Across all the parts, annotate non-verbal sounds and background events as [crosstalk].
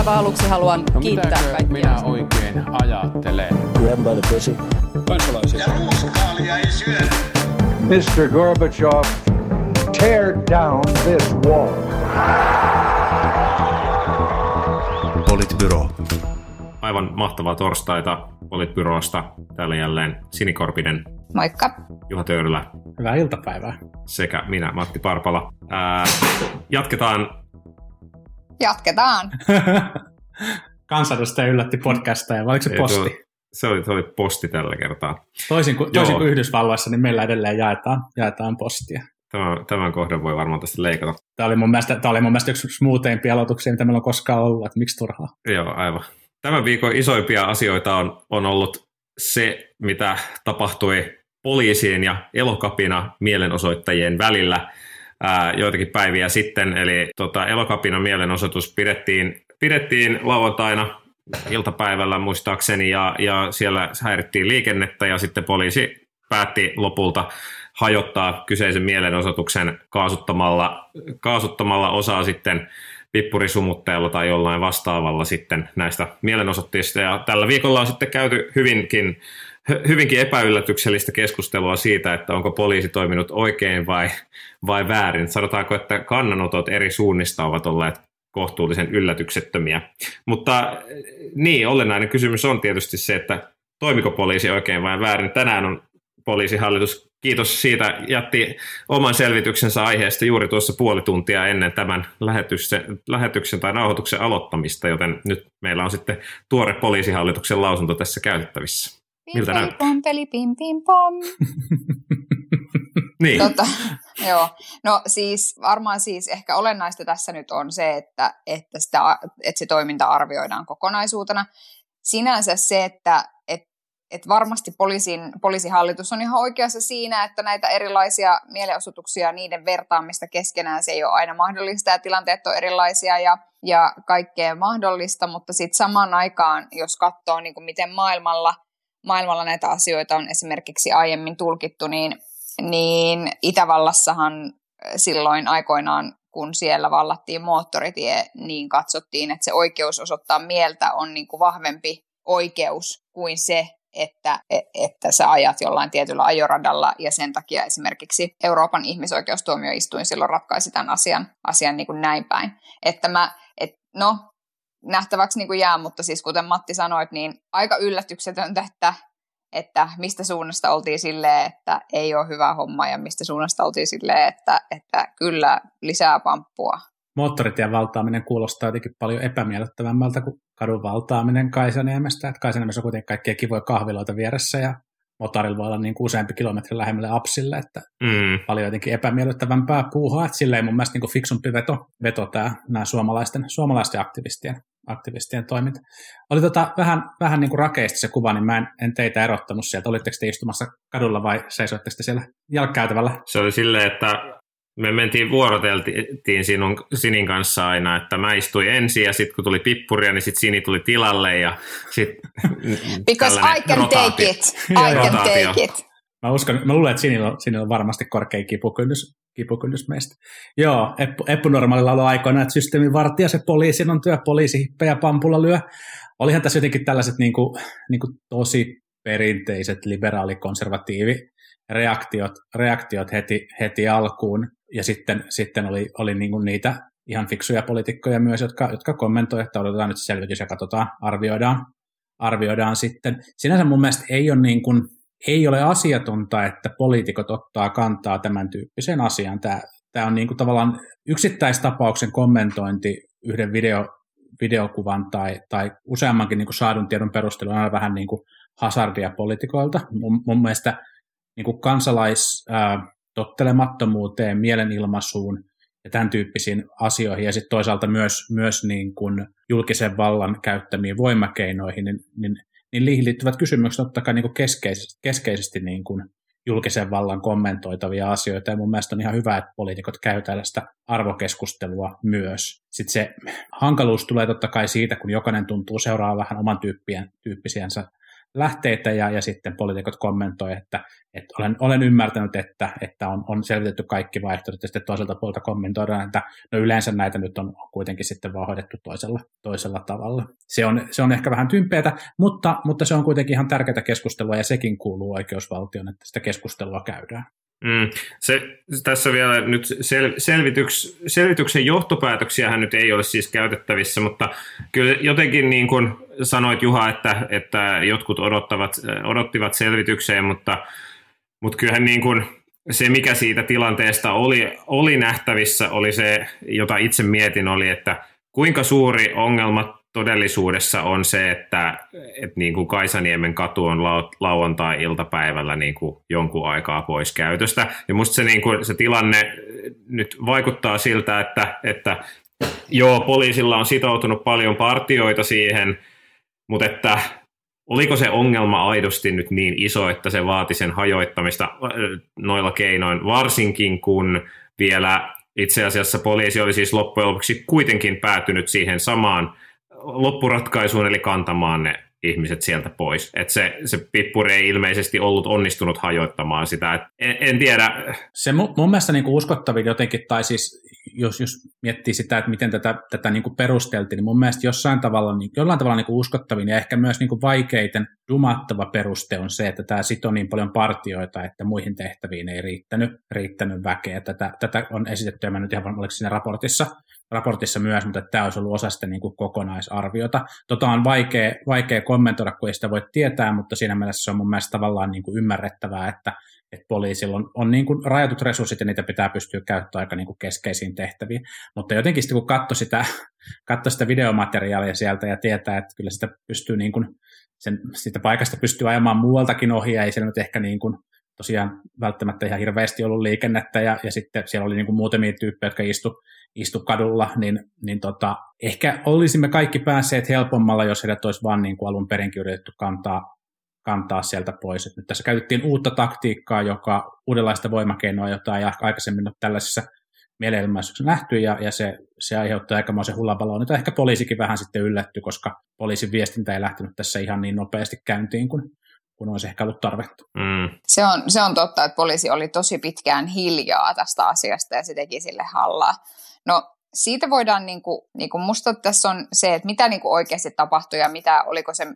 aivan aluksi haluan No kiittää kaikkia. minä oikein ajattelen? Grab by the pussy. Kansalaisia. Ja ruuskaalia ei syödä. Mr. Gorbachev, tear down this wall. Politbyro. Aivan mahtavaa torstaita Politbyrosta. Täällä jälleen Sinikorpinen, Moikka. Juha Töyrylä Hyvää iltapäivää. sekä minä, Matti Parpala. Ää, jatketaan. Jatketaan. [laughs] Kansanedustaja yllätti podcastaja, vai oliko se Ei, posti? tuo- Se oli, se oli posti tällä kertaa. Toisin kuin, toisin kuin Yhdysvalloissa, niin meillä edelleen jaetaan, jaetaan postia. Tämän, tämän kohdan voi varmaan tästä leikata. Tämä oli mun mielestä, tämä oli mun mielestä yksi smootheimpia aloituksia, mitä meillä on koskaan ollut, että miksi turhaa. Joo, aivan. Tämän viikon isoimpia asioita on, on ollut se, mitä tapahtui poliisien ja elokapina mielenosoittajien välillä ää, joitakin päiviä sitten. Eli tota, elokapina mielenosoitus pidettiin, pidettiin lauantaina iltapäivällä muistaakseni ja, ja siellä häirittiin liikennettä ja sitten poliisi päätti lopulta hajottaa kyseisen mielenosoituksen kaasuttamalla, kaasuttamalla osaa sitten pippurisumutteella tai jollain vastaavalla sitten näistä mielenosoitteista. Ja tällä viikolla on sitten käyty hyvinkin, hy- hyvinkin epäyllätyksellistä keskustelua siitä, että onko poliisi toiminut oikein vai, vai väärin. Sanotaanko, että kannanotot eri suunnista ovat olleet kohtuullisen yllätyksettömiä. Mutta niin, olennainen kysymys on tietysti se, että toimiko poliisi oikein vai väärin. Tänään on poliisihallitus, kiitos siitä, jätti oman selvityksensä aiheesta juuri tuossa puoli tuntia ennen tämän lähetyksen, lähetyksen tai nauhoituksen aloittamista, joten nyt meillä on sitten tuore poliisihallituksen lausunto tässä käytettävissä. Miltä näyttää? pom, peli, pim, pim, pom. [laughs] Niin, Tota, joo. No siis varmaan siis ehkä olennaista tässä nyt on se, että, että, sitä, että se toiminta arvioidaan kokonaisuutena. Sinänsä se, että et, et varmasti poliisin, poliisihallitus on ihan oikeassa siinä, että näitä erilaisia mielenosoituksia, niiden vertaamista keskenään se ei ole aina mahdollista ja tilanteet on erilaisia ja, ja kaikkea mahdollista, mutta sitten samaan aikaan, jos katsoo niin kuin miten maailmalla, maailmalla näitä asioita on esimerkiksi aiemmin tulkittu, niin niin Itävallassahan äh, silloin aikoinaan, kun siellä vallattiin moottoritie, niin katsottiin, että se oikeus osoittaa mieltä on niin kuin vahvempi oikeus kuin se, että, e, että sä ajat jollain tietyllä ajoradalla ja sen takia esimerkiksi Euroopan ihmisoikeustuomioistuin silloin ratkaisi tämän asian, asian niin kuin näin päin. Että mä, et, no, nähtäväksi niin kuin jää, mutta siis kuten Matti sanoit, niin aika yllätyksetöntä, että että mistä suunnasta oltiin silleen, että ei ole hyvä homma ja mistä suunnasta oltiin silleen, että, että kyllä lisää pamppua. Moottoritien valtaaminen kuulostaa jotenkin paljon epämiellyttävämmältä kuin kadun valtaaminen Kaisaniemestä. Että Kaisaniemessä on kuitenkin kaikkia kivoja kahviloita vieressä ja motorilla voi olla niin kuin useampi kilometri lähemmälle Apsille, että mm, paljon jotenkin epämiellyttävämpää puuhaa. Että silleen mun mielestä niin kuin fiksumpi veto, veto tämä, nämä suomalaisten, suomalaisten aktivistien, aktivistien toiminta. Oli tota vähän, vähän niin kuin rakeista se kuva, niin mä en, en teitä erottanut sieltä. Olitteko te istumassa kadulla vai seisoitteko te siellä jalkkäytävällä? se oli silleen, että me mentiin vuoroteltiin sinun, Sinin kanssa aina, että mä istuin ensin ja sitten kun tuli pippuria, niin sitten Sini tuli tilalle ja sitten [laughs] Because I can take it. I can Rotaatio. take it. Mä, uskon, mä luulen, että Sinillä on, Sinillä on varmasti korkein kipukynnys, kipukynnys meistä. Joo, Eppu, Eppu Normaalilla aikoina, että systeemin vartija, se poliisin on työ, poliisi hippejä pampulla lyö. Olihan tässä jotenkin tällaiset niin kuin, niin kuin tosi perinteiset liberaalikonservatiivi reaktiot, reaktiot heti, heti alkuun. Ja sitten, sitten oli, oli niin kuin niitä ihan fiksuja poliitikkoja myös, jotka, jotka kommentoivat, että odotetaan nyt se selvitys ja katsotaan, arvioidaan, arvioidaan sitten. Sinänsä mun mielestä ei ole, niin kuin, ei ole asiatonta, että poliitikot ottaa kantaa tämän tyyppiseen asiaan. Tämä, tämä on niin kuin tavallaan yksittäistapauksen kommentointi yhden video, videokuvan tai, tai useammankin niin kuin saadun tiedon perusteella on aina vähän niin kuin hazardia poliitikoilta. Mun, mun mielestä niin kuin kansalaistottelemattomuuteen, mielenilmaisuun ja tämän tyyppisiin asioihin ja sitten toisaalta myös, myös niin kuin julkisen vallan käyttämiin voimakeinoihin, niin, niin, niin niihin liittyvät kysymykset totta kai niin kuin keskeisesti, keskeisesti niin kuin julkisen vallan kommentoitavia asioita, ja mun mielestä on ihan hyvä, että poliitikot käy tällaista arvokeskustelua myös. Sitten se hankaluus tulee totta kai siitä, kun jokainen tuntuu seuraavan vähän oman tyyppien, tyyppisiänsä lähteitä ja, ja sitten poliitikot kommentoi, että, että olen, olen ymmärtänyt, että, että on, on selvitetty kaikki vaihtoehdot ja sitten toiselta puolelta kommentoidaan, että no yleensä näitä nyt on kuitenkin sitten vaan hoidettu toisella, toisella tavalla. Se on, se on ehkä vähän tympeätä, mutta, mutta se on kuitenkin ihan tärkeää keskustelua ja sekin kuuluu oikeusvaltioon, että sitä keskustelua käydään. Mm, se, tässä vielä nyt sel, selvityks, selvityksen johtopäätöksiähän nyt ei ole siis käytettävissä, mutta kyllä jotenkin niin kuin sanoit Juha, että, että jotkut odottavat, odottivat selvitykseen, mutta, mutta kyllähän niin kuin se, mikä siitä tilanteesta oli, oli nähtävissä, oli se, jota itse mietin, oli, että kuinka suuri ongelma todellisuudessa on se, että, että niin kuin Kaisaniemen katu on lauantai-iltapäivällä niin kuin jonkun aikaa pois käytöstä. Ja musta se, niin kuin, se tilanne nyt vaikuttaa siltä, että, että joo, poliisilla on sitoutunut paljon partioita siihen, mutta että oliko se ongelma aidosti nyt niin iso, että se vaati sen hajoittamista noilla keinoin, varsinkin kun vielä itse asiassa poliisi oli siis loppujen lopuksi kuitenkin päätynyt siihen samaan loppuratkaisuun, eli kantamaan ne ihmiset sieltä pois. Et se, se pippuri ei ilmeisesti ollut onnistunut hajoittamaan sitä. Et en, en tiedä. Se mun, mun mielestä niin uskottavin jotenkin, tai siis jos, jos miettii sitä, että miten tätä, tätä niin kuin perusteltiin, niin mun mielestä jossain tavalla, niin, jollain tavalla niin kuin uskottavin ja ehkä myös niin kuin vaikeiten dumattava peruste on se, että tämä sitoo niin paljon partioita, että muihin tehtäviin ei riittänyt, riittänyt väkeä. Tätä, tätä on esitetty, ja mä nyt ihan varmaan siinä raportissa, raportissa myös, mutta tämä olisi ollut osa sitä niin kuin kokonaisarviota. Tota on vaikea, vaikea kommentoida, kun ei sitä voi tietää, mutta siinä mielessä se on mun mielestä tavallaan niin kuin ymmärrettävää, että, että poliisilla on, on niin kuin rajatut resurssit ja niitä pitää pystyä käyttämään aika niin kuin keskeisiin tehtäviin. Mutta jotenkin sitten kun katsoi sitä, [laughs] katsoi sitä videomateriaalia sieltä ja tietää, että kyllä sitä pystyy niin kuin, sen, siitä paikasta pystyy ajamaan muualtakin ohi ja ei siellä nyt ehkä niin kuin tosiaan välttämättä ihan hirveästi ollut liikennettä ja, ja sitten siellä oli niin kuin muutamia tyyppejä, jotka istu, istu kadulla, niin, niin tota, ehkä olisimme kaikki päässeet helpommalla, jos heidät olisi vaan niin kuin alun perinkin yritetty kantaa, kantaa sieltä pois. Et nyt tässä käytettiin uutta taktiikkaa, joka uudenlaista voimakeinoa, jota ei aikaisemmin ole tällaisessa mielenilmaisuudessa nähty, ja, ja se, se aiheuttaa aikamoisen hullapalon. Nyt ehkä poliisikin vähän sitten yllätty, koska poliisin viestintä ei lähtenyt tässä ihan niin nopeasti käyntiin kuin, kun olisi ehkä ollut tarvetta. Mm. Se, on, se on totta, että poliisi oli tosi pitkään hiljaa tästä asiasta ja se teki sille hallaa. No siitä voidaan, niin kuin, niin kuin musta tässä on se, että mitä niin kuin oikeasti tapahtui ja mitä, oliko se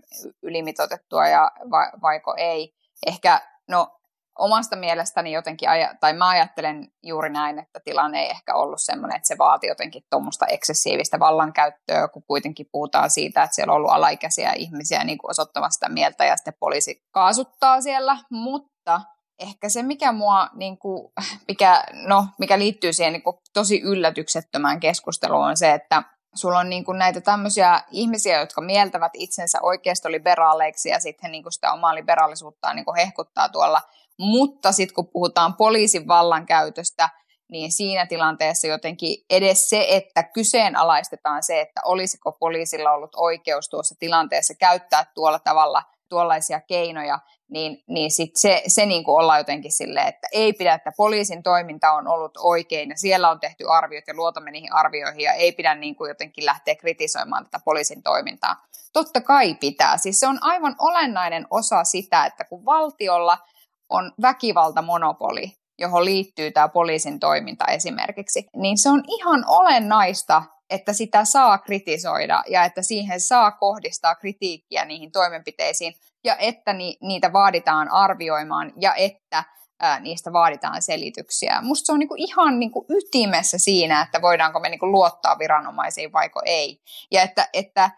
ylimitotettua ja va, vaiko ei. Ehkä, no omasta mielestäni jotenkin, aja, tai mä ajattelen juuri näin, että tilanne ei ehkä ollut sellainen, että se vaati jotenkin tuommoista eksessiivistä vallankäyttöä, kun kuitenkin puhutaan siitä, että siellä on ollut alaikäisiä ihmisiä niin kuin osoittamasta mieltä ja sitten poliisi kaasuttaa siellä, mutta ehkä se, mikä mua, niin kuin, mikä, no, mikä liittyy siihen niin kuin, tosi yllätyksettömään keskusteluun on se, että sulla on niin kuin näitä tämmöisiä ihmisiä, jotka mieltävät itsensä oikeistoliberaaleiksi ja sitten niin kuin sitä omaa liberaalisuuttaan niin kuin hehkuttaa tuolla mutta sitten kun puhutaan poliisin vallankäytöstä, niin siinä tilanteessa jotenkin edes se, että kyseenalaistetaan se, että olisiko poliisilla ollut oikeus tuossa tilanteessa käyttää tuolla tavalla tuollaisia keinoja, niin, niin sit se, se niin kuin ollaan jotenkin silleen, että ei pidä, että poliisin toiminta on ollut oikein ja siellä on tehty arviot ja luotamme niihin arvioihin ja ei pidä niin kuin jotenkin lähteä kritisoimaan tätä poliisin toimintaa. Totta kai pitää. Siis se on aivan olennainen osa sitä, että kun valtiolla – on väkivaltamonopoli, johon liittyy tämä poliisin toiminta esimerkiksi, niin se on ihan olennaista, että sitä saa kritisoida ja että siihen saa kohdistaa kritiikkiä niihin toimenpiteisiin ja että ni, niitä vaaditaan arvioimaan ja että ää, niistä vaaditaan selityksiä. Musta se on niinku ihan niinku ytimessä siinä, että voidaanko me niinku luottaa viranomaisiin vaiko ei. Ja että, että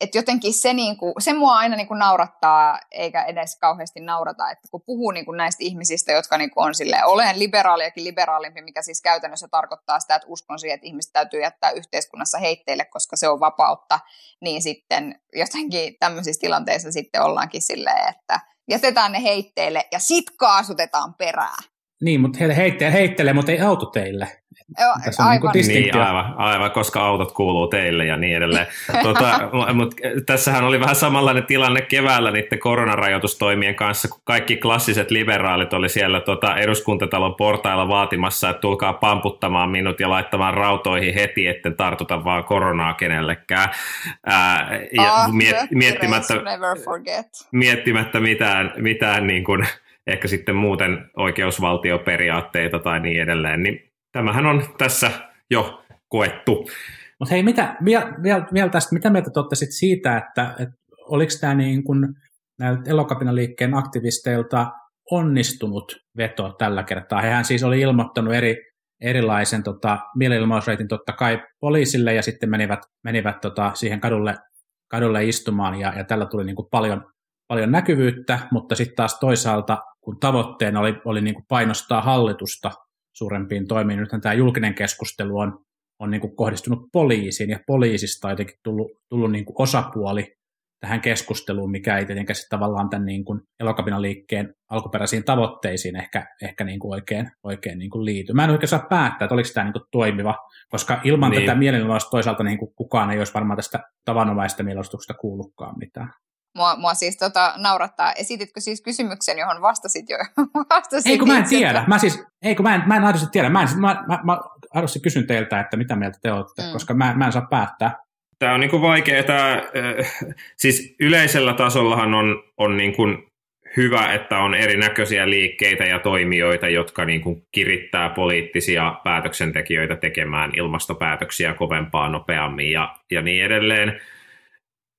et jotenkin se, niinku, se mua aina niinku naurattaa, eikä edes kauheasti naurata, että kun puhuu niinku näistä ihmisistä, jotka niinku on silleen, olen liberaaliakin liberaalimpi, mikä siis käytännössä tarkoittaa sitä, että uskon siihen, että ihmiset täytyy jättää yhteiskunnassa heitteille, koska se on vapautta, niin sitten jotenkin tämmöisissä tilanteissa sitten ollaankin silleen, että jätetään ne heitteille ja sit kaasutetaan perää. Niin, mutta he heittelee, heittelee, mutta ei auto teille. Joo, Tässä on aivan. niin kuin Niin, aivan, aivan, koska autot kuuluu teille ja niin edelleen. Tota, [laughs] mutta tässähän oli vähän samanlainen tilanne keväällä niiden koronarajoitustoimien kanssa, kun kaikki klassiset liberaalit oli siellä tota, eduskuntatalon portailla vaatimassa, että tulkaa pamputtamaan minut ja laittamaan rautoihin heti, etten tartuta vaan koronaa kenellekään. Ää, ja Ah, miet, miettimättä, miettimättä mitään, mitään niin kuin, ehkä sitten muuten oikeusvaltioperiaatteita tai niin edelleen, niin tämähän on tässä jo koettu. Mutta hei, mitä, vielä, vielä, vielä tästä, mitä mieltä te olette sit siitä, että, että oliko tämä niin kuin näiltä elokapinaliikkeen aktivisteilta onnistunut veto tällä kertaa? Hehän siis oli ilmoittanut eri, erilaisen tota, mielenilmausreitin totta kai poliisille ja sitten menivät, menivät tota, siihen kadulle, kadulle istumaan ja, ja tällä tuli niin kuin paljon, paljon näkyvyyttä, mutta sitten taas toisaalta, kun tavoitteena oli, oli niin kuin painostaa hallitusta suurempiin toimiin, nythän tämä julkinen keskustelu on, on niin kuin kohdistunut poliisiin ja poliisista on jotenkin tullut, tullut niin kuin osapuoli tähän keskusteluun, mikä ei tietenkään tavallaan tämän niin kuin elokapinaliikkeen alkuperäisiin tavoitteisiin ehkä, ehkä niin kuin oikein, oikein niin kuin liity. Mä en oikein saa päättää, että oliko tämä niin kuin toimiva, koska ilman Niin. niin. tätä mielenilmausta toisaalta niin kuin kukaan ei olisi varmaan tästä tavanomaista mielenostuksesta kuullutkaan mitään. Mua, mua siis tota, naurattaa. Esititkö siis kysymyksen, johon vastasit jo? [laughs] vastasit Ei kun mä en itse, tiedä. Mä siis, ei kun mä en, mä en aidosti tiedä. Mä, en, mä, mä, mä aidosti kysyn teiltä, että mitä mieltä te olette, Mm. koska mä, mä en saa päättää. Tämä on niin kuin vaikea. Tämä, äh, siis yleisellä tasollahan on, on niin kuin hyvä, että on erinäköisiä liikkeitä ja toimijoita, jotka niin kuin kirittää poliittisia päätöksentekijöitä tekemään ilmastopäätöksiä kovempaa, nopeammin ja, ja niin edelleen.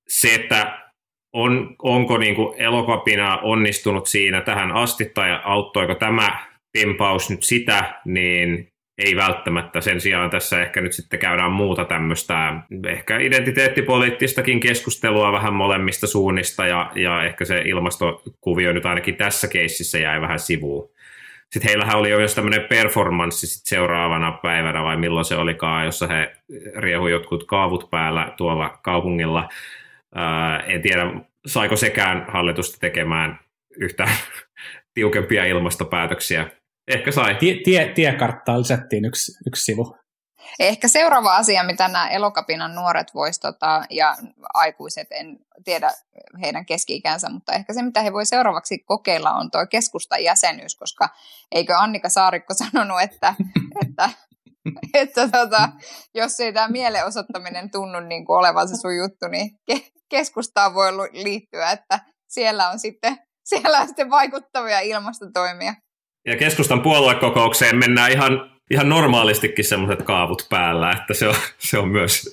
Se, että on, onko niin kuin elokapina onnistunut siinä tähän asti tai auttoiko tämä tempaus nyt sitä, niin ei välttämättä. Sen sijaan tässä ehkä nyt sitten käydään muuta tämmöistä ehkä identiteettipoliittistakin keskustelua vähän molemmista suunnista ja, ja ehkä se ilmastokuvio nyt ainakin tässä keississä jäi vähän sivuun. Sitten heillähän oli jo myös tämmöinen performanssi sit seuraavana päivänä vai milloin se olikaan, jossa he riehu jotkut kaavut päällä tuolla kaupungilla. Ää, en tiedä, saiko sekään hallitusta tekemään yhtään [laughs] tiukempia ilmastopäätöksiä. Ehkä sai. Tie, tie, tiekarttaan lisättiin yksi, yksi sivu. Ehkä seuraava asia, mitä nämä elokapinan nuoret vois, tota, ja aikuiset, en tiedä heidän keski-ikänsä, mutta ehkä se, mitä he voi seuraavaksi kokeilla, on tuo keskustan jäsenyys, koska eikö Annika Saarikko [laughs] sanonut, että, että, että tota, jos ei tämä mielenosoittaminen tunnu niin kuin olevan se sun juttu, niin ke- keskustaan voi liittyä, että siellä on sitten, [laughs] siellä on sitten vaikuttavia ilmastotoimia. Ja keskustan puoluekokoukseen mennään ihan, ihan normaalistikin semmoiset kaavut päällä, että se on, [laughs] se on myös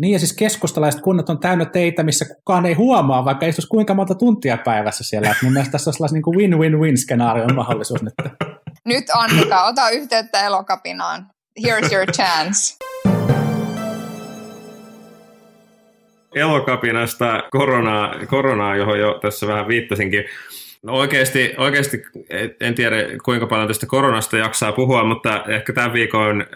Niin ja siis keskustalaiset kunnat on täynnä teitä, missä kukaan ei huomaa, vaikka istuisi kuinka monta tuntia päivässä siellä. Et mun mielestä tässä on sellainen niin kuin win-win-win-skenaarion mahdollisuus nyt. Nyt Annika, ota yhteyttä elokapinaan. Here's your chance. Elokapinasta koronaa, koronaa, johon jo tässä vähän viittasinkin. No oikeasti, oikeasti en tiedä kuinka paljon tästä koronasta jaksaa puhua, mutta ehkä tämän viikon äh,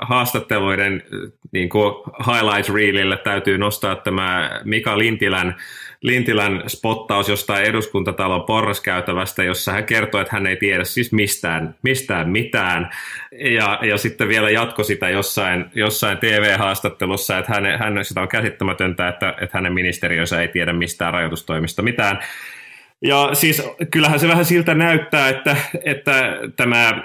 haastatteluiden äh, niin kuin highlight reelille täytyy nostaa tämä Mika Lintilän, Lintilän spottaus jostain eduskuntatalon porraskäytävästä, jossa hän kertoi, että hän ei tiedä siis mistään, mistään mitään. Ja, ja sitten vielä jatko sitä jossain, jossain TV-haastattelussa, että hän, hän, sitä on käsittämätöntä, että, että hänen ministeriönsä ei tiedä mistään rajoitustoimista mitään. Ja siis kyllähän se vähän siltä näyttää, että, että tämä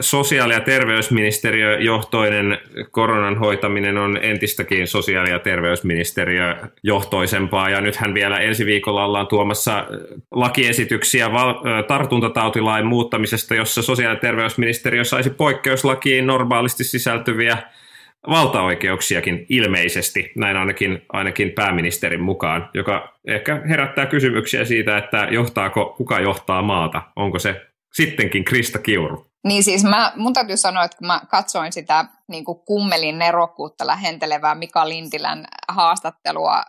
sosiaali- ja terveysministeriö johtoinen koronan hoitaminen on entistäkin sosiaali- ja terveysministeriö johtoisempaa. Ja nythän vielä ensi viikolla ollaan tuomassa lakiesityksiä tartuntatautilain muuttamisesta, jossa sosiaali- ja terveysministeriö saisi poikkeuslakiin normaalisti sisältyviä valtaoikeuksiakin ilmeisesti, näin ainakin, ainakin pääministerin mukaan, joka ehkä herättää kysymyksiä siitä, että johtaako, kuka johtaa maata, onko se sittenkin Krista Kiuru. Niin siis mä, mun täytyy sanoa, että kun mä katsoin sitä niin kuin kummelin nerokkuutta lähentelevää Mika Lintilän haastattelua,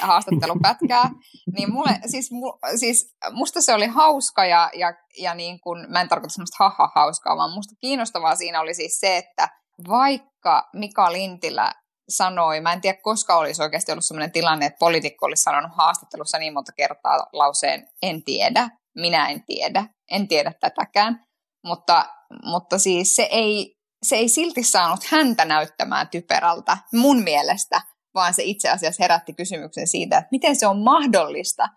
haastattelupätkää, [laughs] niin mulle, siis, mu, siis musta se oli hauska ja, ja, ja niin kuin, mä en tarkoita semmoista haha hauskaa, vaan musta kiinnostavaa siinä oli siis se, että vaikka Mika Lintilä sanoi, mä en tiedä koska olisi oikeasti ollut sellainen tilanne, että poliitikko olisi sanonut haastattelussa niin monta kertaa lauseen en tiedä, minä en tiedä, en tiedä tätäkään, mutta mutta siis se ei, se ei silti saanut häntä näyttämään typerältä mun mielestä, vaan se itse asiassa herätti kysymyksen siitä, että miten se on mahdollista,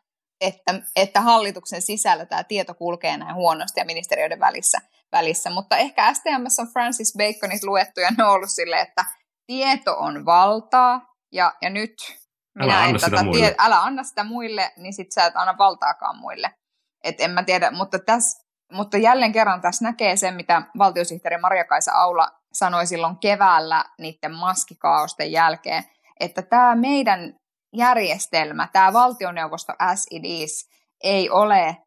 että, että hallituksen sisällä tämä tieto kulkee näin huonosti ja ministeriöiden välissä. välissä. Mutta ehkä STMS on Francis Baconit luettu ja ne on ollut sille, että tieto on valtaa ja, ja nyt minä älä, en anna tätä sitä muille. tie- älä anna sitä muille, niin sit sä et anna valtaakaan muille. Et en mä tiedä, mutta, täs, mutta jälleen kerran tässä näkee sen, mitä valtiosihteeri Maria-Kaisa Aula sanoi silloin keväällä niiden maskikaaosten jälkeen, että tämä meidän järjestelmä, tämä valtioneuvosto as it is, ei ole,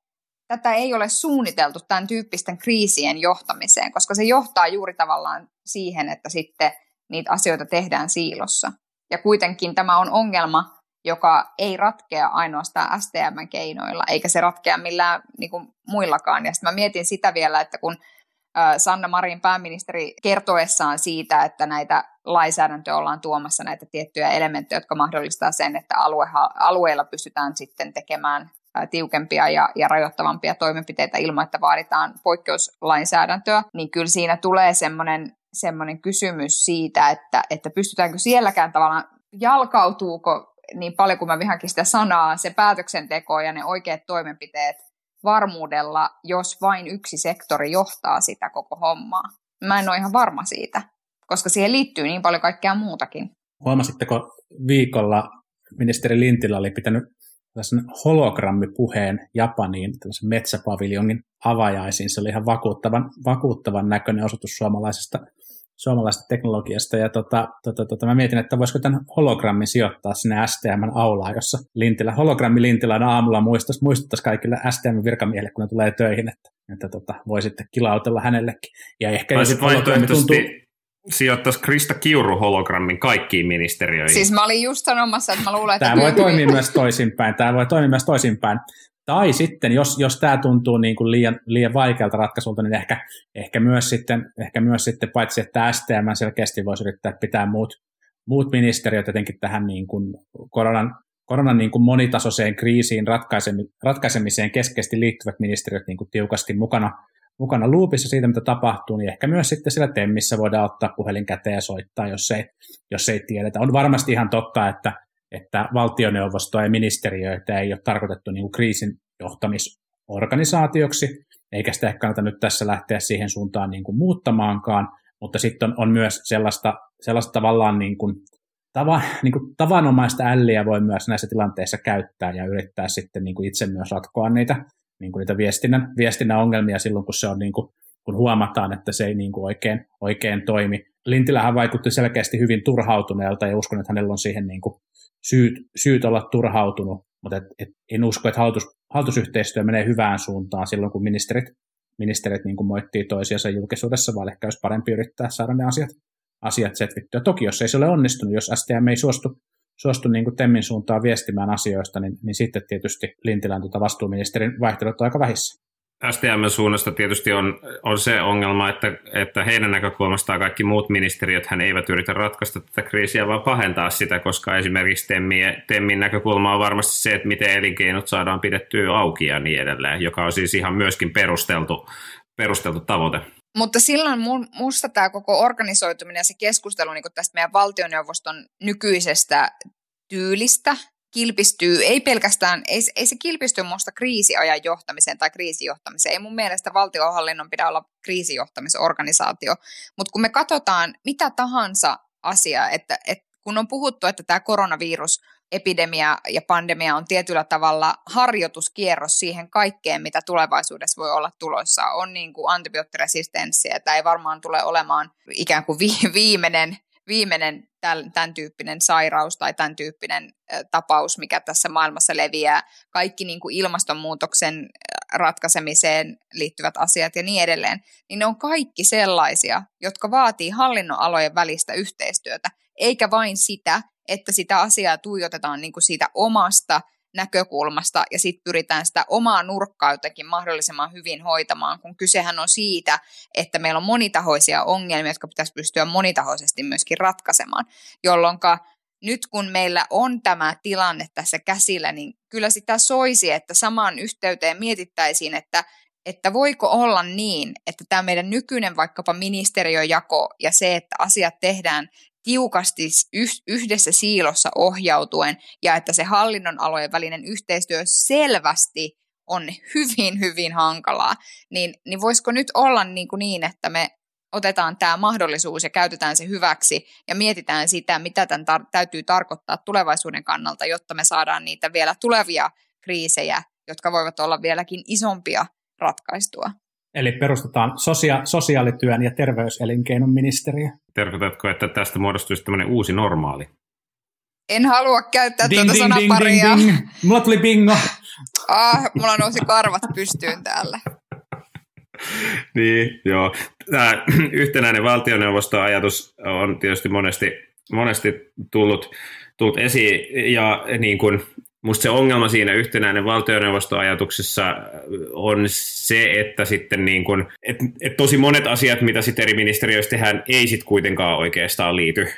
tätä ei ole suunniteltu tämän tyyppisten kriisien johtamiseen, koska se johtaa juuri tavallaan siihen, että sitten niitä asioita tehdään siilossa. Ja kuitenkin tämä on ongelma, joka ei ratkea ainoastaan STM-keinoilla, eikä se ratkea millään niin kuin muillakaan. Ja sitten mä mietin sitä vielä, että kun Sanna Marin pääministeri kertoessaan siitä, että näitä lainsäädäntöä ollaan tuomassa näitä tiettyjä elementtejä, jotka mahdollistaa sen, että alue, alueilla pystytään sitten tekemään tiukempia ja, ja rajoittavampia toimenpiteitä ilman, että vaaditaan poikkeuslainsäädäntöä, niin kyllä siinä tulee semmoinen semmoinen kysymys siitä, että, että pystytäänkö sielläkään tavallaan, jalkautuuko niin paljon kuin mä vihankin sitä sanaa, se päätöksenteko ja ne oikeat toimenpiteet varmuudella, jos vain yksi sektori johtaa sitä koko hommaa. Mä en ole ihan varma siitä, koska siihen liittyy niin paljon kaikkea muutakin. Huomasitteko viikolla ministeri Lintilä oli pitänyt tällaisen hologrammipuheen Japaniin, tällaisen metsäpaviljongin avajaisiin. Se oli ihan vakuuttavan, vakuuttavan näköinen osoitus suomalaisesta, suomalaisesta teknologiasta. Ja tota, tota, tota, mä mietin, että voisiko tämän hologrammin sijoittaa sinne STM-aulaan, jossa Lintilä, hologrammi Lintilän aamulla muistuttaisi, muistuttaisi kaikille STM-virkamiehille, kun ne tulee töihin, että, että tota, voi sitten kilautella hänellekin. Ja ehkä Tai jos sitten hologrammi vaihtoehtoisesti tuntuu, sijoittaisi Krista Kiuru hologrammin kaikkiin ministeriöihin. Siis mä olin just sanomassa, että mä luulen, että... Tämä voi toimia myös toisinpäin. Tämä voi toimia myös toisinpäin. Tai sitten, jos, jos tämä tuntuu niin kuin liian, liian vaikealta ratkaisulta, niin ehkä, ehkä, myös sitten, ehkä myös sitten, paitsi että STM selkeästi voisi yrittää pitää muut, muut ministeriöt jotenkin tähän niin kuin koronan, koronan niin kuin monitasoiseen kriisiin ratkaisemi- ratkaisemiseen keskeisesti liittyvät ministeriöt niin kuin tiukasti mukana, mukana luupissa siitä, mitä tapahtuu, niin ehkä myös sitten siellä TEMmissä voidaan ottaa puhelin käteen ja soittaa, jos ei, jos ei tiedetä. On varmasti ihan totta, että, että valtioneuvostoa ja ministeriöitä ei ole tarkoitettu niin kuin kriisin johtamisorganisaatioksi, eikä sitä ehkä kannata nyt tässä lähteä siihen suuntaan niin kuin muuttamaankaan, mutta sitten on, on myös sellaista, sellaista tavallaan niin kuin, tava, niin kuin tavanomaista älliä voi myös näissä tilanteissa käyttää ja yrittää sitten niin kuin itse myös ratkoa niitä, niin kuin niitä viestinnän, viestinnän ongelmia silloin, kun se on niin kuin, kun huomataan, että se ei niin kuin oikein, oikein toimi. Lintilähän vaikutti selkeästi hyvin turhautuneelta ja uskon, että hänellä on siihen niin kuin syyt, syyt olla turhautunut, mutta et, et, en usko, että hallitus, hallitusyhteistyö menee hyvään suuntaan silloin, kun ministerit, ministerit niin kuin moittii toisiansa julkisuudessa, vaan ehkä olisi parempi yrittää saada ne asiat, asiat setvittyä. Toki jos ei se ole onnistunut, jos STM ei suostu, suostu niin kuin Temmin suuntaan viestimään asioista, niin, niin sitten tietysti Lintilän tuota vastuuministerin vaihtelut on aika vähissä. STM-suunnasta tietysti on, on se ongelma, että, että heidän näkökulmastaan kaikki muut ministeriöt hän eivät yritä ratkaista tätä kriisiä, vaan pahentaa sitä, koska esimerkiksi Temmin, Temmin näkökulma on varmasti se, että miten elinkeinot saadaan pidettyä auki ja niin edelleen, joka on siis ihan myöskin perusteltu, perusteltu tavoite. Mutta silloin mun, musta tämä koko organisoituminen ja se keskustelu niin tästä meidän valtioneuvoston nykyisestä tyylistä kilpistyy, ei pelkästään, ei, ei se kilpisty musta kriisiajan johtamiseen tai kriisijohtamiseen. Ei mun mielestä valtiohallinnon pidä olla kriisijohtamisorganisaatio, mutta kun me katsotaan mitä tahansa asiaa, että, että kun on puhuttu, että tämä koronavirus epidemia ja pandemia on tietyllä tavalla harjoituskierros siihen kaikkeen, mitä tulevaisuudessa voi olla tulossa. On niin kuin antibioottiresistenssiä, tämä ei varmaan tule olemaan ikään kuin vi- viimeinen, viimeinen tämän, tyyppinen sairaus tai tämän tyyppinen tapaus, mikä tässä maailmassa leviää. Kaikki niin kuin ilmastonmuutoksen ratkaisemiseen liittyvät asiat ja niin edelleen, niin ne on kaikki sellaisia, jotka vaatii hallinnon alojen välistä yhteistyötä, eikä vain sitä, että sitä asiaa tuijotetaan niin kuin siitä omasta näkökulmasta ja sitten pyritään sitä omaa nurkkaa jotenkin mahdollisimman hyvin hoitamaan, kun kysehän on siitä, että meillä on monitahoisia ongelmia, jotka pitäisi pystyä monitahoisesti myöskin ratkaisemaan, jolloin nyt kun meillä on tämä tilanne tässä käsillä, niin kyllä sitä soisi, että samaan yhteyteen mietittäisiin, että että voiko olla niin, että tämä meidän nykyinen vaikkapa ministeriöjako ja se, että asiat tehdään tiukasti yhdessä siilossa ohjautuen ja että se hallinnon alojen välinen yhteistyö selvästi on hyvin, hyvin hankalaa, niin, niin voisiko nyt olla niin, kuin niin että me otetaan tämä mahdollisuus ja käytetään se hyväksi ja mietitään sitä, mitä tämän tar- täytyy tarkoittaa tulevaisuuden kannalta, jotta me saadaan niitä vielä tulevia kriisejä, jotka voivat olla vieläkin isompia ratkaistua. Eli perustetaan sosia- sosiaalityön ja terveyselinkeinon ministeriö. Tarkoitatko, että tästä muodostuisi tämmöinen uusi normaali? En halua käyttää ding, tuota ding, sanaparia. Ding, ding, ding. Mulla tuli bingo. Ah, mulla nousi karvat pystyyn täällä. niin, joo. Tämä yhtenäinen valtioneuvostoajatus on tietysti monesti, monesti tullut, tullut esiin ja niin kuin, Musta se ongelma siinä yhtenäinen valtioneuvostoajatuksessa on se, että sitten niin kun, et, et tosi monet asiat, mitä sitten eri ministeriöissä tehdään, ei sitten kuitenkaan oikeastaan liity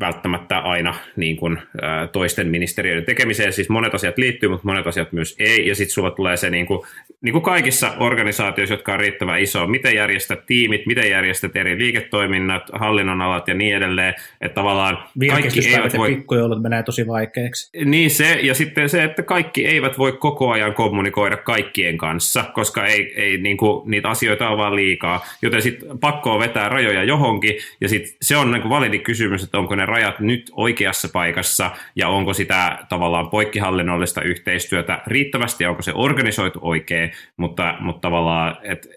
välttämättä aina niin kuin, ä, toisten ministeriöiden tekemiseen. Siis monet asiat liittyy, mutta monet asiat myös ei. Ja sitten sulla tulee se niin kuin, niin kuin kaikissa organisaatioissa, jotka on riittävän iso, miten järjestät tiimit, miten järjestät eri liiketoiminnat, hallinnonalat ja niin edelleen. Että tavallaan kaikki eivät voi... pikkujoulut menee tosi vaikeaksi. Niin se, ja sitten se, että kaikki eivät voi koko ajan kommunikoida kaikkien kanssa, koska ei, ei niin kuin, niitä asioita on vaan liikaa. Joten sitten pakko vetää rajoja johonkin, ja sitten se on niin kuin validi kysymys, että onko ne rajat nyt oikeassa paikassa ja onko sitä tavallaan poikkihallinnollista yhteistyötä riittävästi ja onko se organisoitu oikein, mutta, mutta tavallaan, että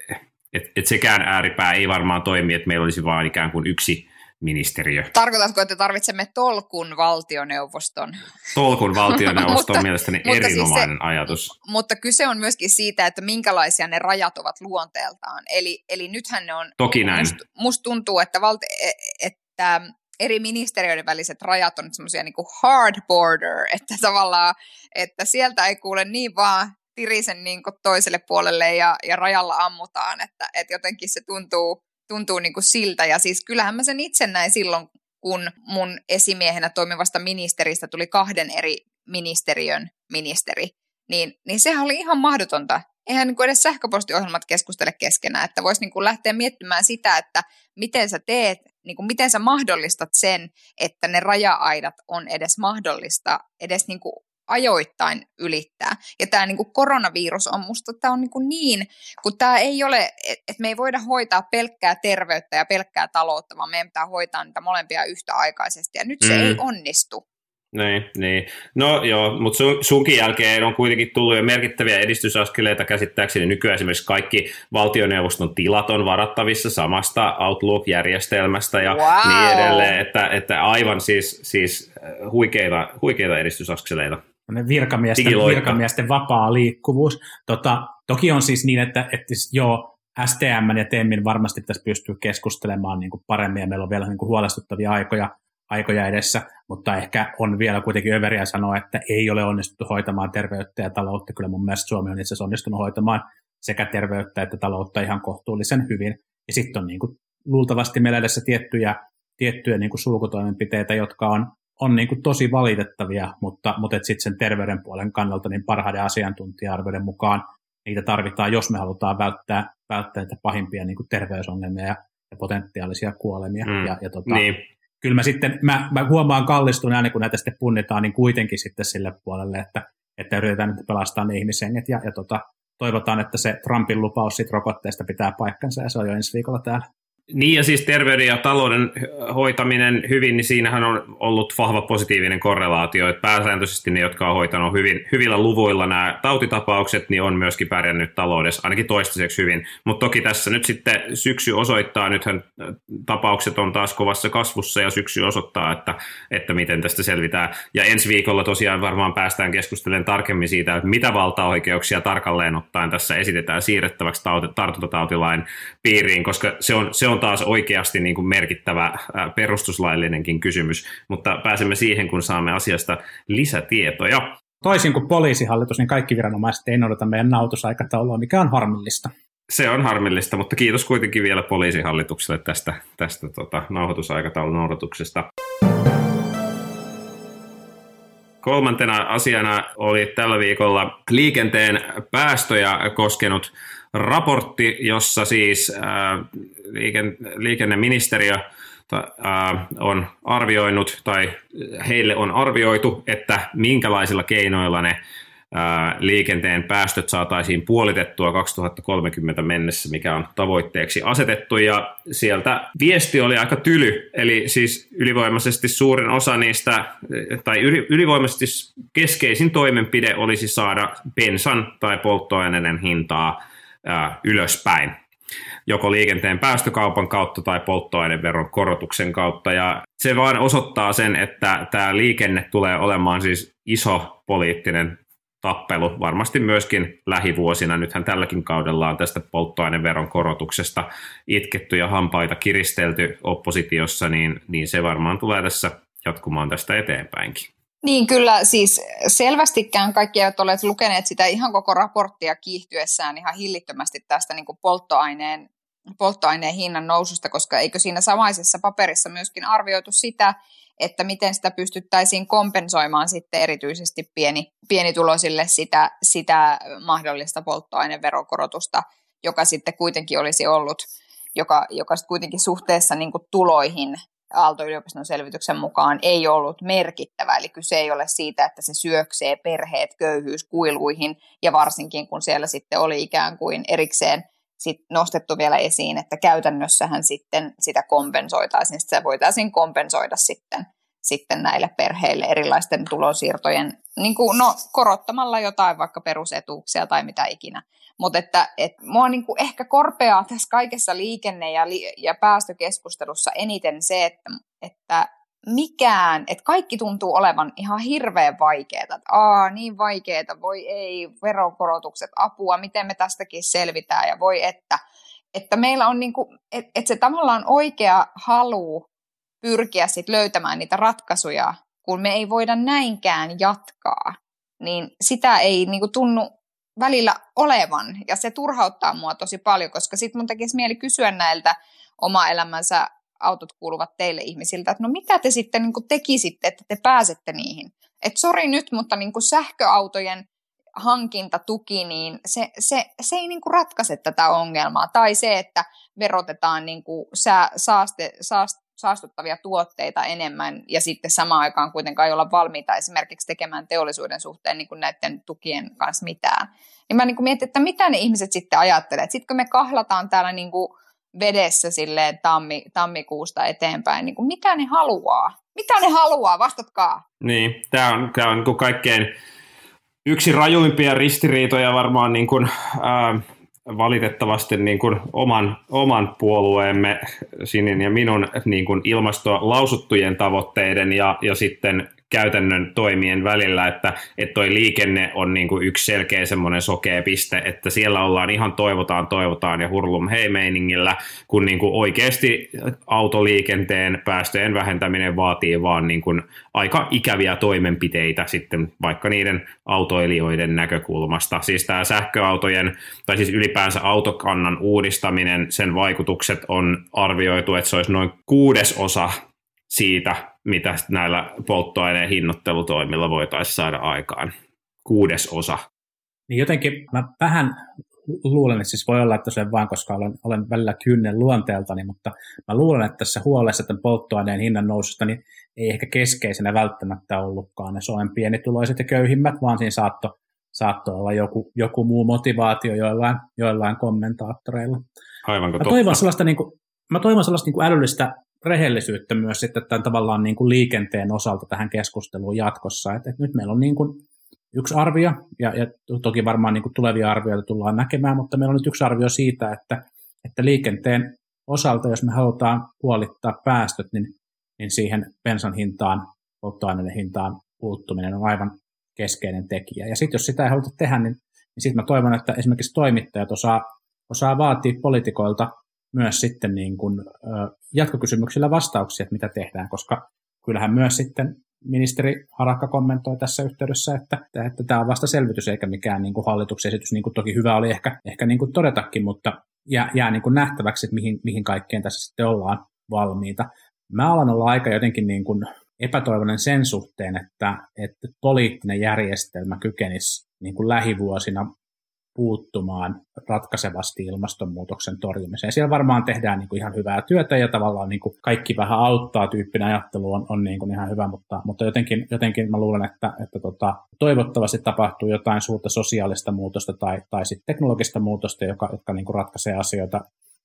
et, et sekään ääripää ei varmaan toimi, että meillä olisi vain ikään kuin yksi ministeriö. Tarkoitatko, että tarvitsemme tolkun valtioneuvoston? Tolkun [laughs] valtioneuvosto on mielestäni erinomainen siis se, ajatus. Mutta kyse on myöskin siitä, että minkälaisia ne rajat ovat luonteeltaan. Eli, eli nythän ne on... Toki näin. Musta must tuntuu, että, valti, e, että eri ministeriöiden väliset rajat on semmoisia niin hard border, [laughs] että tavallaan, että sieltä ei kuule niin vaan tirisen niin kuin toiselle puolelle ja, ja rajalla ammutaan, että, että jotenkin se tuntuu, tuntuu niin kuin siltä. Ja siis kyllähän mä sen itse näin silloin, kun mun esimiehenä toimivasta ministeristä tuli kahden eri ministeriön ministeri, niin, niin sehän oli ihan mahdotonta. Eihän niin kuin edes sähköpostiohjelmat keskustele keskenään, että voisi niin kuin lähteä miettimään sitä, että miten sä teet niin kuin miten sä mahdollistat sen, että ne raja-aidat on edes mahdollista edes niin kuin ajoittain ylittää. Ja tämä niin kuin koronavirus on musta tämä on niin, kuin niin kun tämä ei ole, että me ei voida hoitaa pelkkää terveyttä ja pelkkää taloutta, vaan meidän pitää hoitaa niitä molempia yhtäaikaisesti. Ja nyt se mm. ei onnistu. Niin, niin. No joo, mutta sun, sunkin jälkeen on kuitenkin tullut jo merkittäviä edistysaskeleita käsittääkseni. Nykyään esimerkiksi kaikki valtioneuvoston tilat on varattavissa samasta Outlook-järjestelmästä ja wow. niin edelleen, että, että aivan siis, siis äh, huikeita, huikeita edistysaskeleita. Virkamiesten, virkamiesten vapaa liikkuvuus. Tota, toki on siis niin, että, että joo, STM ja TEMmin varmasti tässä pystyy keskustelemaan niin kuin paremmin ja meillä on vielä niin kuin huolestuttavia aikoja aikoja edessä, mutta ehkä on vielä kuitenkin överiä sanoa, että ei ole onnistuttu hoitamaan terveyttä ja taloutta. Kyllä mun mielestä Suomi on itse asiassa onnistunut hoitamaan sekä terveyttä että taloutta ihan kohtuullisen hyvin. Ja sitten on niin kuin, luultavasti meillä edessä tiettyjä, tiettyjä niin kuin sulkutoimenpiteitä, jotka on, on niin kuin tosi valitettavia, mutta, mutta sitten sen terveyden puolen kannalta niin parhaiden asiantuntija-arvioiden mukaan niitä tarvitaan, jos me halutaan välttää, välttää niitä pahimpia niin kuin terveysongelmia ja, ja potentiaalisia kuolemia. Mm, ja, ja tota, niin kyllä mä sitten, mä, mä huomaan kallistun aina kun näitä sitten punnitaan, niin kuitenkin sitten sille puolelle, että, että yritetään nyt pelastaa ne ihmishenget ja, ja tota, toivotaan, että se Trumpin lupaus siitä rokotteesta pitää paikkansa ja se on jo ensi viikolla täällä. Niin ja siis terveyden ja talouden hoitaminen hyvin, niin siinähän on ollut vahva positiivinen korrelaatio, että pääsääntöisesti ne, jotka on hoitanut hyvin, hyvillä luvuilla nämä tautitapaukset, niin on myöskin pärjännyt taloudessa, ainakin toistaiseksi hyvin. Mutta toki tässä nyt sitten syksy osoittaa, nythän tapaukset on taas kovassa kasvussa ja syksy osoittaa, että, että miten tästä selvitään. Ja ensi viikolla tosiaan varmaan päästään keskustelemaan tarkemmin siitä, että mitä valtaoikeuksia tarkalleen ottaen tässä esitetään siirrettäväksi tartuntatautilain piiriin, koska se on, se on on taas oikeasti niin kuin merkittävä perustuslaillinenkin kysymys, mutta pääsemme siihen, kun saamme asiasta lisätietoja. Toisin kuin poliisihallitus, niin kaikki viranomaiset ei noudata meidän nautusaikataulua, mikä on harmillista. Se on harmillista, mutta kiitos kuitenkin vielä poliisihallitukselle tästä, tästä tota, nauhoitusaikataulun noudatuksesta. kolmantena asiana oli tällä viikolla liikenteen päästöjä koskenut raportti, jossa siis liikenneministeriö on arvioinut tai heille on arvioitu, että minkälaisilla keinoilla ne liikenteen päästöt saataisiin puolitettua 2030 mennessä, mikä on tavoitteeksi asetettu. Ja sieltä viesti oli aika tyly, eli siis ylivoimaisesti suurin osa niistä, tai ylivoimaisesti keskeisin toimenpide olisi saada bensan tai polttoaineiden hintaa ylöspäin joko liikenteen päästökaupan kautta tai polttoaineveron korotuksen kautta. Ja se vaan osoittaa sen, että tämä liikenne tulee olemaan siis iso poliittinen tappelu varmasti myöskin lähivuosina. Nythän tälläkin kaudella on tästä polttoaineveron korotuksesta itketty ja hampaita kiristelty oppositiossa, niin, niin se varmaan tulee tässä jatkumaan tästä eteenpäinkin. Niin kyllä, siis selvästikään kaikki eivät ole lukeneet sitä ihan koko raporttia kiihtyessään ihan hillittömästi tästä niin kuin polttoaineen, polttoaineen hinnan noususta, koska eikö siinä samaisessa paperissa myöskin arvioitu sitä, että miten sitä pystyttäisiin kompensoimaan sitten erityisesti pieni, pienituloisille sitä, sitä mahdollista polttoaineverokorotusta, joka sitten kuitenkin olisi ollut, joka, joka kuitenkin suhteessa niin kuin tuloihin Aalto-yliopiston selvityksen mukaan ei ollut merkittävä, eli kyse ei ole siitä, että se syöksee perheet köyhyyskuiluihin, ja varsinkin kun siellä sitten oli ikään kuin erikseen sit nostettu vielä esiin, että käytännössähän sitten sitä kompensoitaisiin, sitä voitaisiin kompensoida sitten, sitten näille perheille erilaisten tulonsiirtojen, niin kuin, no, korottamalla jotain vaikka perusetuuksia tai mitä ikinä. Mutta että, et mua niin kuin ehkä korpeaa tässä kaikessa liikenne- ja, li- ja päästökeskustelussa eniten se, että, että mikään, että kaikki tuntuu olevan ihan hirveän vaikeaa. Että aa, niin vaikeaa, voi ei, verokorotukset, apua, miten me tästäkin selvitään ja voi että. Että meillä on niin kuin, että, että se tavallaan oikea halu pyrkiä sit löytämään niitä ratkaisuja, kun me ei voida näinkään jatkaa, niin sitä ei niin kuin tunnu välillä olevan. Ja se turhauttaa mua tosi paljon, koska sitten mun tekisi mieli kysyä näiltä oma elämänsä autot kuuluvat teille ihmisiltä, että no mitä te sitten niin tekisitte, että te pääsette niihin. Että sori nyt, mutta niin sähköautojen hankintatuki, niin se, se, se ei niin ratkaise tätä ongelmaa. Tai se, että verotetaan niin saaste, saast, saastuttavia tuotteita enemmän ja sitten samaan aikaan kuitenkaan ei olla valmiita esimerkiksi tekemään teollisuuden suhteen niin kuin näiden tukien kanssa mitään. Niin mä niin kuin mietin, että mitä ne ihmiset sitten ajattelee. Sitten me kahlataan täällä niin kuin vedessä silleen tammi, tammikuusta eteenpäin, niin kuin mitä ne haluaa? Mitä ne haluaa? Vastatkaa. Niin, tämä on, tämä on niin kuin kaikkein yksi rajuimpia ristiriitoja varmaan niin kuin, ää, valitettavasti niin kuin oman, oman puolueemme, Sinin ja minun niin kuin ilmastolausuttujen tavoitteiden ja, ja sitten käytännön toimien välillä, että, että liikenne on niin kuin yksi selkeä semmoinen sokea piste, että siellä ollaan ihan toivotaan, toivotaan ja hurlum hei meiningillä, kun niin kuin oikeasti autoliikenteen päästöjen vähentäminen vaatii vaan niin kuin aika ikäviä toimenpiteitä sitten vaikka niiden autoilijoiden näkökulmasta. Siis tämä sähköautojen, tai siis ylipäänsä autokannan uudistaminen, sen vaikutukset on arvioitu, että se olisi noin kuudesosa siitä, mitä näillä polttoaineen hinnoittelutoimilla voitaisiin saada aikaan. Kuudes osa. Niin jotenkin mä vähän luulen, että siis voi olla, että se on vain, koska olen, olen välillä kynnen luonteeltani, mutta mä luulen, että tässä huolessa tämän polttoaineen hinnan noususta niin ei ehkä keskeisenä välttämättä ollutkaan ne Suomen pienituloiset ja köyhimmät, vaan siinä saattoi saatto olla joku, joku muu motivaatio joillain, joillain kommentaattoreilla. Aivan mä toivon sellaista, niin kuin, mä toivon sellaista niin kuin älyllistä rehellisyyttä myös sitten tämän tavallaan niin kuin liikenteen osalta tähän keskusteluun jatkossa. että nyt meillä on niin kuin yksi arvio, ja, ja toki varmaan niin kuin tulevia arvioita tullaan näkemään, mutta meillä on nyt yksi arvio siitä, että, että liikenteen osalta, jos me halutaan puolittaa päästöt, niin, niin siihen bensan hintaan, polttoaineiden hintaan puuttuminen on aivan keskeinen tekijä. Ja sitten jos sitä ei haluta tehdä, niin, niin sitten mä toivon, että esimerkiksi toimittajat osaa, osaa vaatia poliitikoilta myös sitten niin kuin, jatkokysymyksillä vastauksia, että mitä tehdään, koska kyllähän myös sitten ministeri Harakka kommentoi tässä yhteydessä, että, että tämä on vasta selvitys eikä mikään niin kuin hallituksen esitys, niin kuin toki hyvä oli ehkä, ehkä niin kuin todetakin, mutta jää, jää niin kuin nähtäväksi, että mihin, mihin kaikkeen tässä sitten ollaan valmiita. Mä alan olla aika jotenkin niin kuin epätoivoinen sen suhteen, että, että poliittinen järjestelmä kykenisi niin kuin lähivuosina puuttumaan ratkaisevasti ilmastonmuutoksen torjumiseen. Siellä varmaan tehdään niin kuin ihan hyvää työtä ja tavallaan niin kuin kaikki vähän auttaa. Tyyppinen ajattelu on, on niin kuin ihan hyvä, mutta, mutta jotenkin, jotenkin mä luulen, että, että tota, toivottavasti tapahtuu jotain suurta sosiaalista muutosta tai, tai sitten teknologista muutosta, joka, joka niin kuin ratkaisee asioita.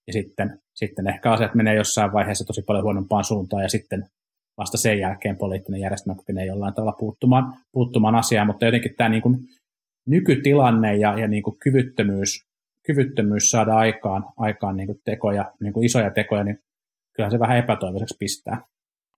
Ja sitten, sitten ehkä asiat menee jossain vaiheessa tosi paljon huonompaan suuntaan ja sitten vasta sen jälkeen poliittinen järjestelmä kykenee jollain tavalla puuttumaan, puuttumaan asiaan, mutta jotenkin tämä niin kuin nykytilanne ja, ja niin kuin kyvyttömyys, kyvyttömyys saada aikaan, aikaan niin kuin tekoja, niin kuin isoja tekoja, niin kyllähän se vähän epätoivoiseksi pistää.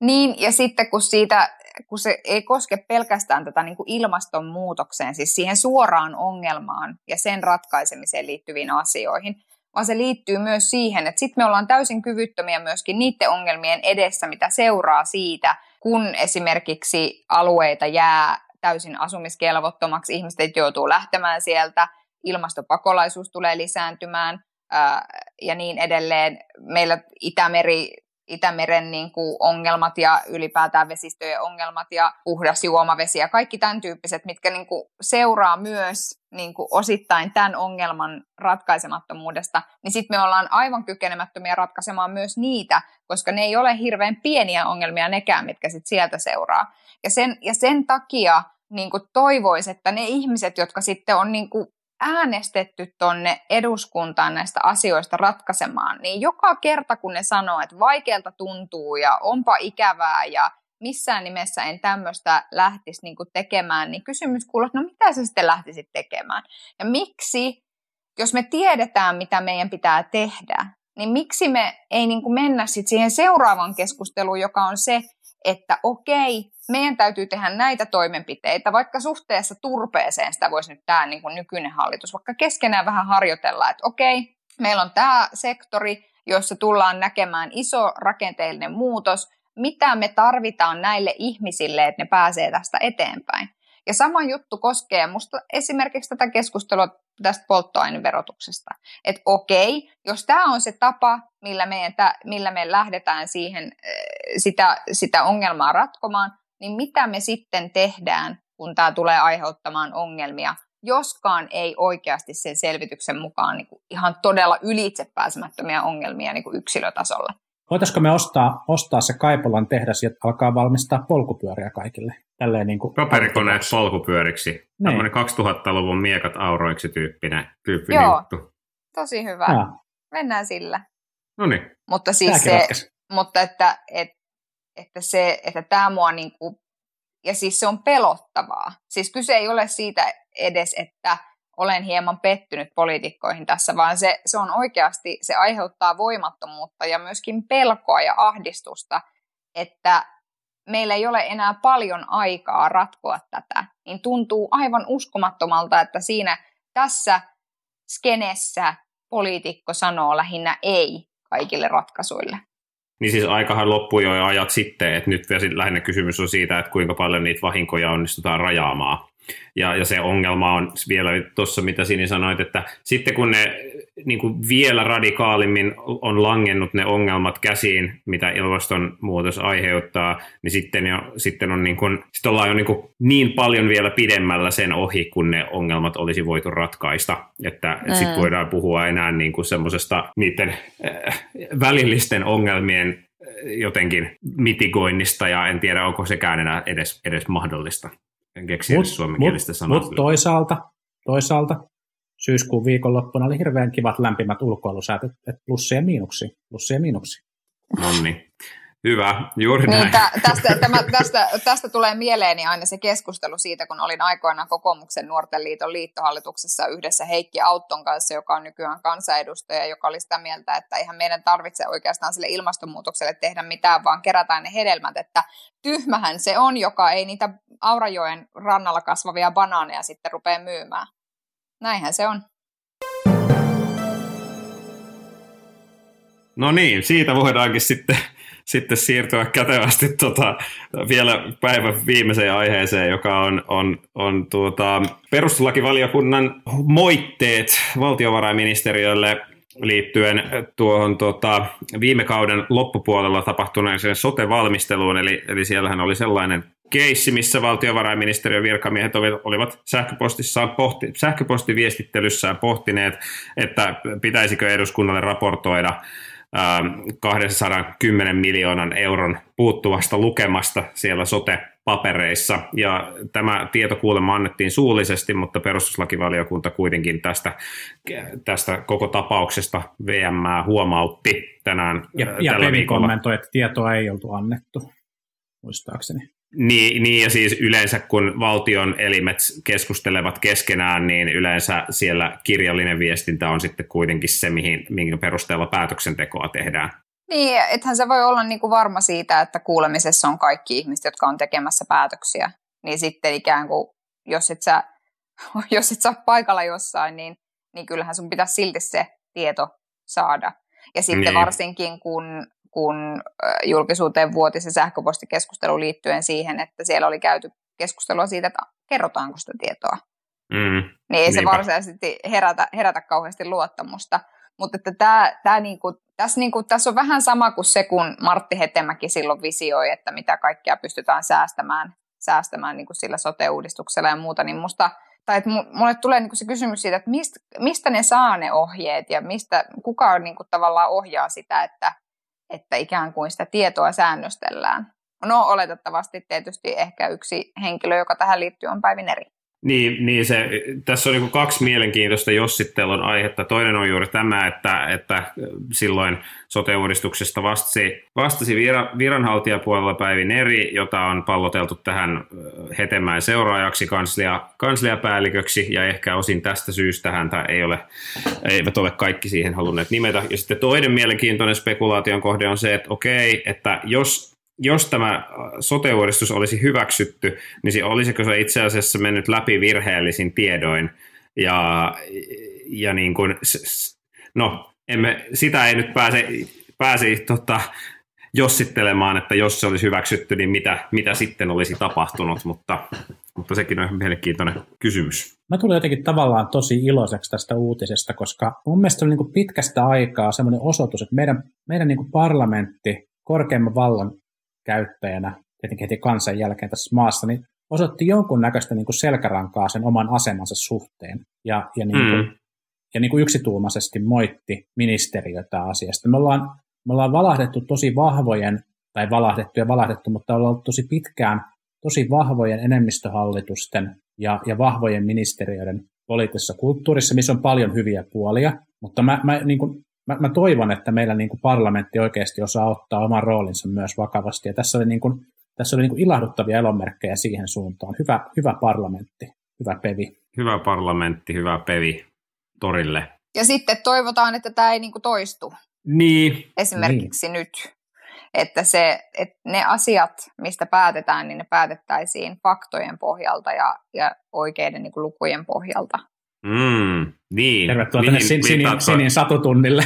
Niin, ja sitten kun, siitä, kun se ei koske pelkästään tätä niin kuin ilmastonmuutokseen, siis siihen suoraan ongelmaan ja sen ratkaisemiseen liittyviin asioihin, vaan se liittyy myös siihen, että sitten me ollaan täysin kyvyttömiä myöskin niiden ongelmien edessä, mitä seuraa siitä, kun esimerkiksi alueita jää täysin asumiskelvottomaksi, ihmiset joutuu lähtemään sieltä, ilmastopakolaisuus tulee lisääntymään ää, ja niin edelleen. Meillä Itämeri, Itämeren niin kuin ongelmat ja ylipäätään vesistöjen ongelmat ja puhdas juomavesi ja kaikki tämän tyyppiset, mitkä niin kuin seuraa myös niin kuin osittain tämän ongelman ratkaisemattomuudesta, niin sitten me ollaan aivan kykenemättömiä ratkaisemaan myös niitä, koska ne ei ole hirveän pieniä ongelmia nekään, mitkä sitten sieltä seuraa. Ja sen, ja sen takia niin toivoisi, että ne ihmiset, jotka sitten on niin kuin äänestetty tonne eduskuntaan näistä asioista ratkaisemaan, niin joka kerta kun ne sanoo, että vaikealta tuntuu ja onpa ikävää ja missään nimessä en tämmöistä lähtisi niin tekemään, niin kysymys kuuluu, että no mitä sä sitten lähtisit tekemään? Ja miksi, jos me tiedetään, mitä meidän pitää tehdä, niin miksi me ei niin kuin mennä sitten siihen seuraavaan keskusteluun, joka on se, että okei, meidän täytyy tehdä näitä toimenpiteitä, vaikka suhteessa turpeeseen sitä voisi nyt tämä niin nykyinen hallitus vaikka keskenään vähän harjoitella, että okei, meillä on tämä sektori, jossa tullaan näkemään iso rakenteellinen muutos, mitä me tarvitaan näille ihmisille, että ne pääsee tästä eteenpäin. Ja sama juttu koskee musta esimerkiksi tätä keskustelua tästä polttoaineverotuksesta. Että okei, jos tämä on se tapa, millä, meidän, millä me lähdetään siihen eh, sitä, sitä ongelmaa ratkomaan, niin mitä me sitten tehdään, kun tämä tulee aiheuttamaan ongelmia, joskaan ei oikeasti sen selvityksen mukaan niin kuin ihan todella ylitsepääsemättömiä ongelmia niin kuin yksilötasolla. Voitaisiko me ostaa, ostaa se Kaipolan tehdas ja alkaa valmistaa polkupyöriä kaikille? Tälleen niin kuin Paperikoneet polkupyöriksi. Niin. Tämmöinen 2000-luvun miekat auroiksi tyyppinen, tyyppinen Joo, juttu. tosi hyvä. Ja. Mennään sillä. No niin. Mutta siis se, mutta että, että, että, se, että tämä mua niin kuin, ja siis se on pelottavaa. Siis kyse ei ole siitä edes, että olen hieman pettynyt poliitikkoihin tässä, vaan se, se on oikeasti, se aiheuttaa voimattomuutta ja myöskin pelkoa ja ahdistusta, että meillä ei ole enää paljon aikaa ratkoa tätä, niin tuntuu aivan uskomattomalta, että siinä tässä skenessä poliitikko sanoo lähinnä ei kaikille ratkaisuille. Niin siis aikahan loppui jo ajat sitten, että nyt lähinnä kysymys on siitä, että kuinka paljon niitä vahinkoja onnistutaan rajaamaan. Ja, ja se ongelma on vielä tuossa, mitä Sini sanoit, että sitten kun ne niin kuin vielä radikaalimmin on langennut ne ongelmat käsiin, mitä ilmastonmuutos aiheuttaa, niin sitten, jo, sitten, on niin kuin, sitten ollaan jo niin, kuin niin paljon vielä pidemmällä sen ohi, kun ne ongelmat olisi voitu ratkaista. Että, että sitten voidaan puhua enää niin kuin semmoisesta niiden äh, välillisten ongelmien äh, jotenkin mitigoinnista, ja en tiedä, onko sekään enää edes, edes mahdollista. En keksi mut, suomenkielistä sanaa. Mutta toisaalta, toisaalta syyskuun viikonloppuna oli hirveän kivat lämpimät ulkoilusäät, että plussia ja miinuksia. Plussia ja miinuksia. No niin. Hyvä, juuri niin, näin. Tä, tästä, tämä, tästä, tästä tulee mieleeni aina se keskustelu siitä, kun olin aikoinaan kokoomuksen nuorten liiton liittohallituksessa yhdessä Heikki Autton kanssa, joka on nykyään kansanedustaja, joka oli sitä mieltä, että eihän meidän tarvitse oikeastaan sille ilmastonmuutokselle tehdä mitään, vaan kerätään ne hedelmät, että tyhmähän se on, joka ei niitä Aurajoen rannalla kasvavia banaaneja sitten rupea myymään. Näinhän se on. No niin, siitä voidaankin sitten, sitten siirtyä kätevästi tota, vielä päivän viimeiseen aiheeseen, joka on, on, on tuota, perustuslakivaliokunnan moitteet valtiovarainministeriölle liittyen tuohon tota, viime kauden loppupuolella tapahtuneeseen sote-valmisteluun, eli, eli siellähän oli sellainen keissi, missä valtiovarainministeriön virkamiehet olivat sähköpostissaan pohti, sähköpostiviestittelyssään pohtineet, että pitäisikö eduskunnalle raportoida 210 miljoonan euron puuttuvasta lukemasta siellä sote-papereissa. Ja tämä tieto kuulemma annettiin suullisesti, mutta perustuslakivaliokunta kuitenkin tästä, tästä koko tapauksesta VM huomautti tänään. Ja, ja Pevi kommentoi, että tietoa ei oltu annettu, muistaakseni. Niin, niin, ja siis yleensä kun valtion elimet keskustelevat keskenään, niin yleensä siellä kirjallinen viestintä on sitten kuitenkin se, mihin, minkä perusteella päätöksentekoa tehdään. Niin, ethän se voi olla niin kuin varma siitä, että kuulemisessa on kaikki ihmiset, jotka on tekemässä päätöksiä. Niin sitten ikään kuin, jos et sä, [laughs] jos et sä paikalla jossain, niin, niin kyllähän sun pitäisi silti se tieto saada. Ja sitten niin. varsinkin, kun kun julkisuuteen vuoti se sähköpostikeskustelu liittyen siihen, että siellä oli käyty keskustelua siitä, että kerrotaanko sitä tietoa. Mm, niin ei se varsinaisesti herätä, herätä kauheasti luottamusta. Mutta että tää, tää niinku, tässä, niinku, tässä on vähän sama kuin se, kun Martti Hetemäki silloin visioi, että mitä kaikkea pystytään säästämään, säästämään niinku sillä sote-uudistuksella ja muuta, niin musta, tai että mulle tulee niinku se kysymys siitä, että mistä, mistä ne saa ne ohjeet ja mistä, kuka niinku tavallaan ohjaa sitä, että että ikään kuin sitä tietoa säännöstellään. No oletettavasti tietysti ehkä yksi henkilö, joka tähän liittyy, on Päivin eri. Niin, niin se, tässä on niin kaksi mielenkiintoista jossittelun aihetta. Toinen on juuri tämä, että, että silloin sote-uudistuksesta vastasi, vastasi vira, viranhaltijapuolella Päivi Neri, jota on palloteltu tähän hetemään seuraajaksi kanslia, kansliapäälliköksi, ja ehkä osin tästä syystä häntä ei ole, eivät ole kaikki siihen halunneet nimetä. Ja sitten toinen mielenkiintoinen spekulaation kohde on se, että okei, että jos jos tämä sote olisi hyväksytty, niin olisiko se itse asiassa mennyt läpi virheellisin tiedoin? Ja, ja niin kuin, no, emme, sitä ei nyt pääse, pääse tota, jossittelemaan, että jos se olisi hyväksytty, niin mitä, mitä sitten olisi tapahtunut, mutta, mutta sekin on mielenkiintoinen kysymys. Mä tulin jotenkin tavallaan tosi iloiseksi tästä uutisesta, koska mun mielestä oli niin pitkästä aikaa semmoinen osoitus, että meidän, meidän niin parlamentti korkeimman vallan käyttäjänä, tietenkin heti kansan jälkeen tässä maassa, niin osoitti jonkunnäköistä niin kuin selkärankaa sen oman asemansa suhteen. Ja, ja, niin kuin, mm. ja niin kuin yksituumaisesti moitti ministeriötä asiasta. Me ollaan, me ollaan valahdettu tosi vahvojen, tai valahdettu ja valahdettu, mutta ollaan ollut tosi pitkään tosi vahvojen enemmistöhallitusten ja, ja vahvojen ministeriöiden poliittisessa kulttuurissa, missä on paljon hyviä puolia. Mutta mä, mä niin kuin mä, mä toivon, että meillä niin kuin parlamentti oikeasti osaa ottaa oman roolinsa myös vakavasti. Ja tässä oli, niin kuin, tässä oli niin kuin ilahduttavia elonmerkkejä siihen suuntaan. Hyvä, hyvä parlamentti, hyvä pevi. Hyvä parlamentti, hyvä pevi torille. Ja sitten toivotaan, että tämä ei niin kuin toistu. Niin. Esimerkiksi niin. nyt. Että, se, että ne asiat, mistä päätetään, niin ne päätettäisiin faktojen pohjalta ja, ja oikeiden niin kuin lukujen pohjalta. Mm, niin. Tervetuloa tänne sin, sinin, sinin satutunnille.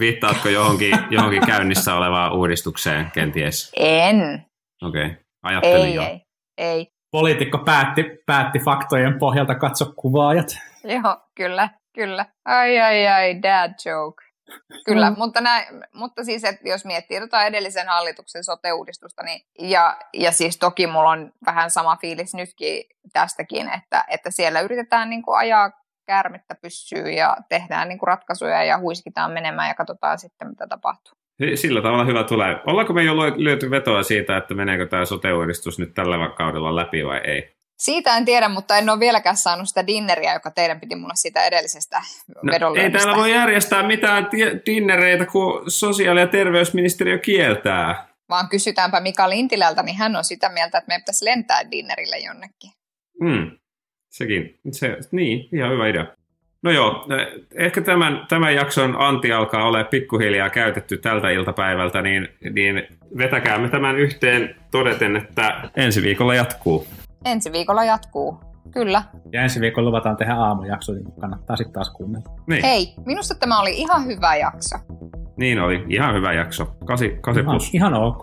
Viittaatko johonkin, johonkin käynnissä olevaan uudistukseen kenties? En. Okei, okay. ajattelin ei, jo. Ei, ei. Poliitikko päätti, päätti faktojen pohjalta katso kuvaajat. Joo, kyllä, kyllä. Ai, ai, ai, dad joke. Kyllä, mm. mutta, näin, mutta siis, että jos miettii jotain edellisen hallituksen sote-uudistusta, niin, ja, ja siis toki mulla on vähän sama fiilis nytkin tästäkin, että, että siellä yritetään niin kuin ajaa käärmettä pyssyy ja tehdään niin kuin ratkaisuja ja huiskitaan menemään ja katsotaan sitten, mitä tapahtuu. Sillä tavalla hyvä tulee. Ollaanko me jo lyöty vetoa siitä, että meneekö tämä sote-uudistus nyt tällä kaudella läpi vai ei? Siitä en tiedä, mutta en ole vieläkään saanut sitä dinneriä, joka teidän piti mulle siitä edellisestä no, Ei täällä voi järjestää mitään dinnereitä, kun sosiaali- ja terveysministeriö kieltää. Vaan kysytäänpä Mika Lintilältä, niin hän on sitä mieltä, että meidän pitäisi lentää dinnerille jonnekin. Hmm. Sekin, se, niin, ihan hyvä idea. No joo, ehkä tämän, tämän jakson anti alkaa olla pikkuhiljaa käytetty tältä iltapäivältä, niin, niin vetäkäämme tämän yhteen todeten, että ensi viikolla jatkuu. Ensi viikolla jatkuu, kyllä. Ja ensi viikolla luvataan tehdä aamujakso, niin kannattaa sitten taas kuunnella. Niin. Hei, minusta tämä oli ihan hyvä jakso. Niin oli, ihan hyvä jakso. 8, 8 ihan, plus. Ihan ok.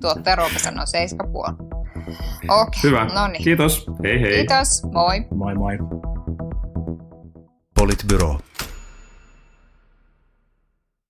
Tuottaja Roope sanoo 7,5. Okay. Hyvä. No niin. Kiitos. Hei hei. Kiitos. Moi. Moi moi. Politbyro.